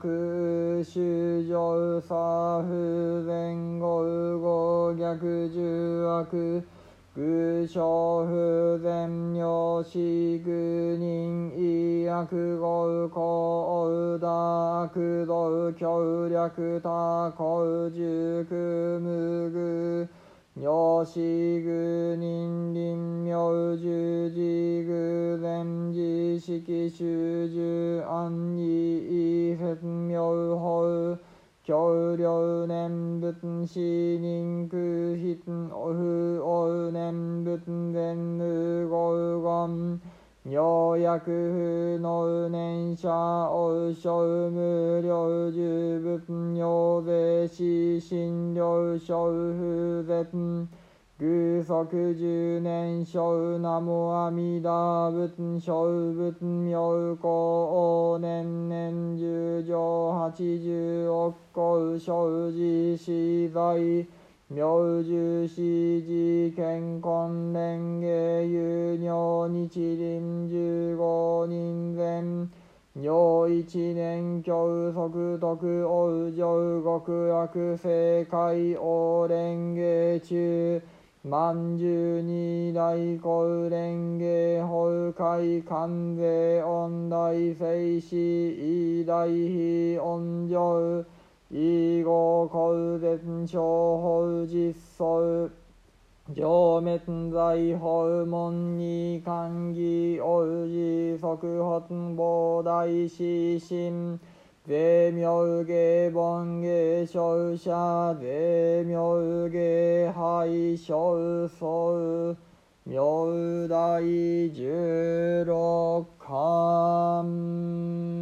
枠主上左不前後後逆十悪。愚小不全妙死愚人意悪語公大悪道強略他公熟無具妙死愚人臨妙十字偶然自式主従安意橋梁念仏死人空筆お不お念仏全無合言妙薬不能念者お小無料十仏尿税死診療小不絶偶足十年小南無阿弥陀仏小仏妙高年年十乗八十億個小寺死罪明寿四時健康連芸有尿日輪十五人前尿一年教則徳王上極悪正解王連芸中万十二大公連芸法会関税恩大聖死偉大非恩上以後公絶小法実相上滅罪法門に歓義王子即発膨大死心税妙芸本芸勝者税妙芸敗勝僧妙大十六巻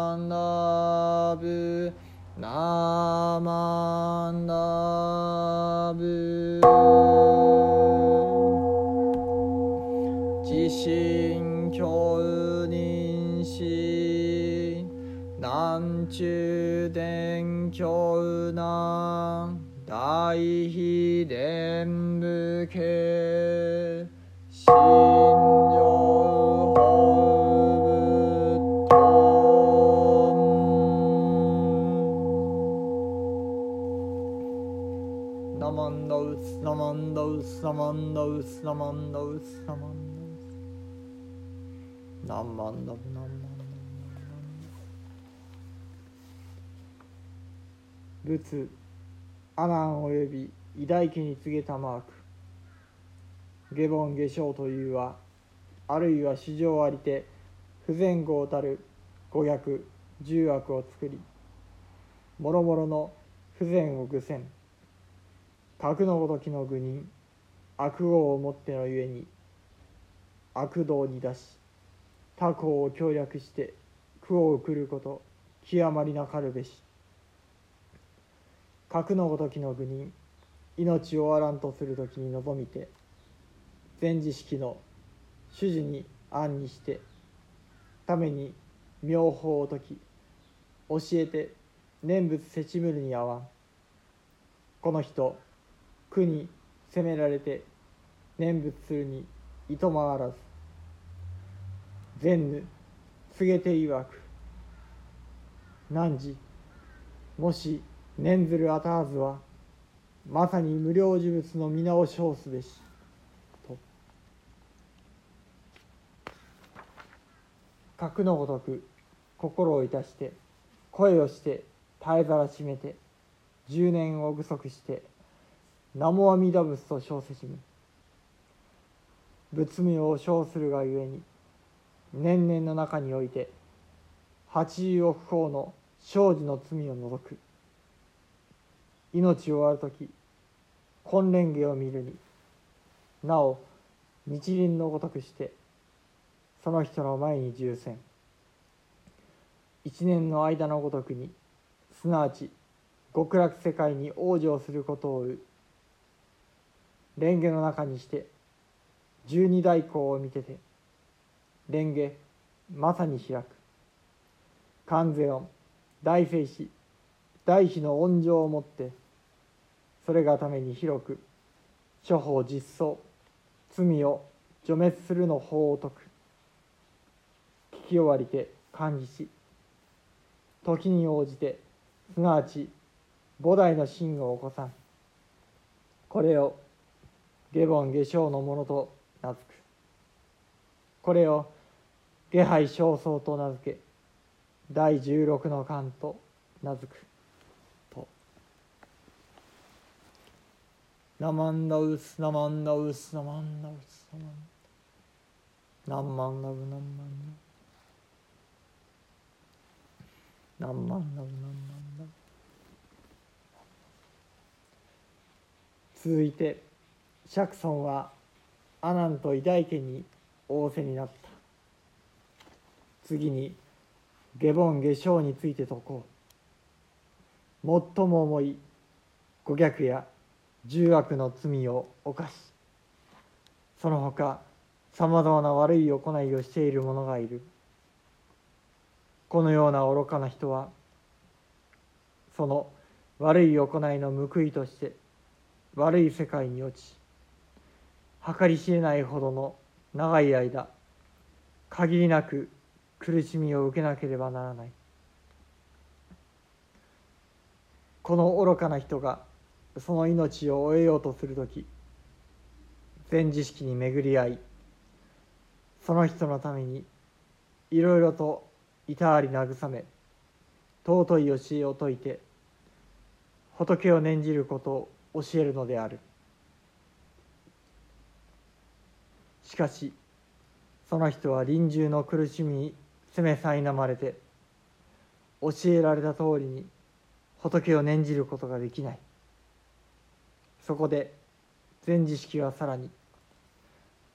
マンダブナマンダブ自信教認し南中伝教南大秘伝部家ンダウスナマンダウスナマンダウスナマンダウスナマンダウナンダウ仏阿南および偉大家に告げたマーク。下凡下生というはあるいは史上ありて不全合たる五逆十悪を作りもろもろの不全を具せん。格のごときの愚人。悪王をもってのゆえに悪道に出し他校を協力して苦を送ること極まりなかるべし。格のごときの愚人命をあらんとするときに望みて前知識の主事に案にしてために妙法を説き教えて念仏せちむるにあわん。この人苦に責められて念仏するにいとまわらず善ぬ告げて曰く。汝もし念ずるあたはずはまさに無料呪物の皆を称すべし。と。格のごとく心をいたして声をして絶えざらしめて十年を具足して南無阿弥陀仏と称せしむ。仏名を称するがゆえに年々の中において八十億法の生児の罪を除く。命を終わる時金蓮華を見るになお日輪のごとくしてその人の前に重戦。一年の間のごとくにすなわち極楽世界に往生することを蓮華の中にして十二大光を見てて蓮華まさに開く。観世音大聖子大悲の恩情をもってそれがために広く処方実相罪を除滅するの法を説く。聞き終わりて感じし時に応じてすなわち菩提の真を起こさん。これを下凡下生のものと名付く。これを下拝正僧と名付け第十六の巻と名付く。と「ナマンダウスナマンダウスナマンダウスナマンダナンマンダブナマンダナンマンダブナマンダ続いて釈尊は阿南と偉大家に仰せになった。次に下凡下生について説こう。最も重い五逆や十悪の罪を犯しその他さまざまな悪い行いをしている者がいる。このような愚かな人はその悪い行いの報いとして悪い世界に落ち計り知れないほどの長い間限りなく苦しみを受けなければならない。この愚かな人がその命を終えようとする時全知識に巡り合いその人のためにいろいろといたわり慰め尊い教えを説いて仏を念じることを教えるのである。しかしその人は臨終の苦しみに責めさいなまれて教えられた通りに仏を念じることができない。そこで全知識はさらに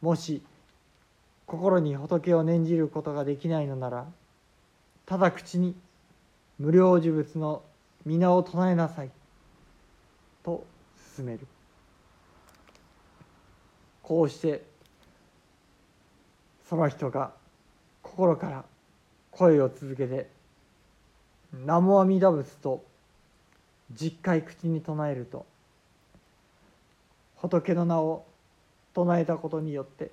もし心に仏を念じることができないのならただ口に無料呪物の皆を唱えなさいと勧める。こうしてその人が心から声を続けて「南無阿弥陀仏」と十回口に唱えると仏の名を唱えたことによって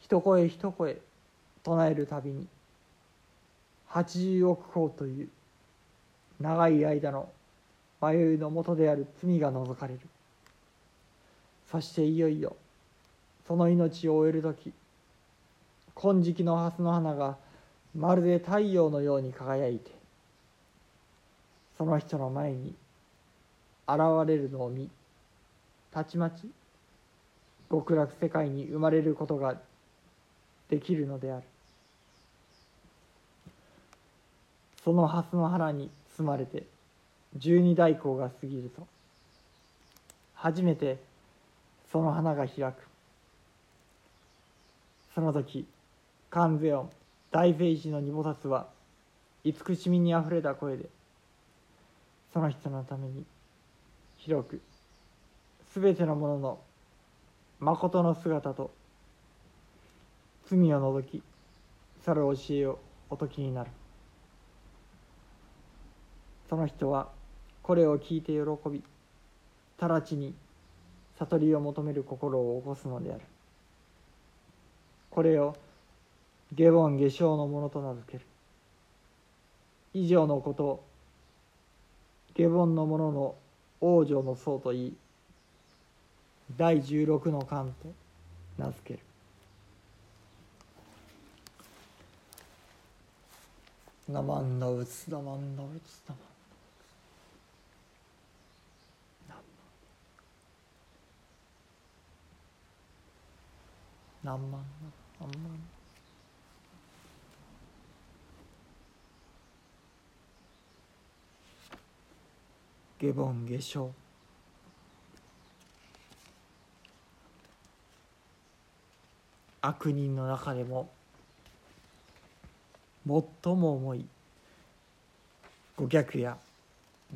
一声一声唱えるたびに八十億光という長い間の迷いのもとである罪が除かれる。そしていよいよその命を終える時金色の蓮の花がまるで太陽のように輝いてその人の前に現れるのを見たちまち極楽世界に生まれることができるのである。その蓮の花に包まれて十二代行が過ぎると初めてその花が開く。その時観世音大聖寺の二菩薩は慈しみにあふれた声でその人のために広く全てのものの誠の姿と罪を除き去る教えをお説きになる。その人はこれを聞いて喜び直ちに悟りを求める心を起こすのである。これを下凡下生のものと名付ける。以上のこと下凡の者の往生の僧といい第十六の巻と名付ける。ナマンダウツダマンダウツダマン何万何万下凡下生悪人の中でも最も重い誤逆や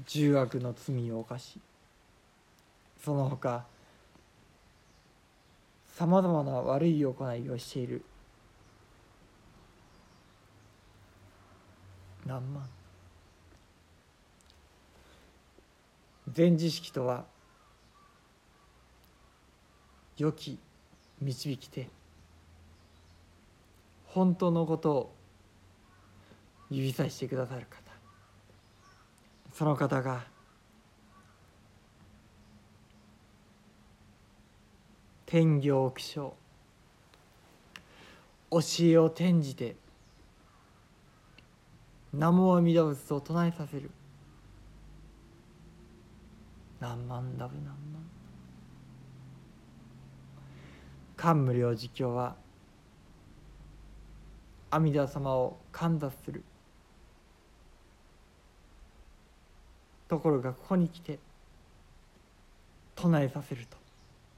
重悪の罪を犯しその他さまざまな悪い行いをしている。何万。全知識とは良き導き手本当のことを指さしてくださる方。その方が天行気象教えを転じて南無阿弥陀仏を唱えさせる。何万ダブ何万漢無量寿経は阿弥陀様を観察するところがここに来て唱えさせると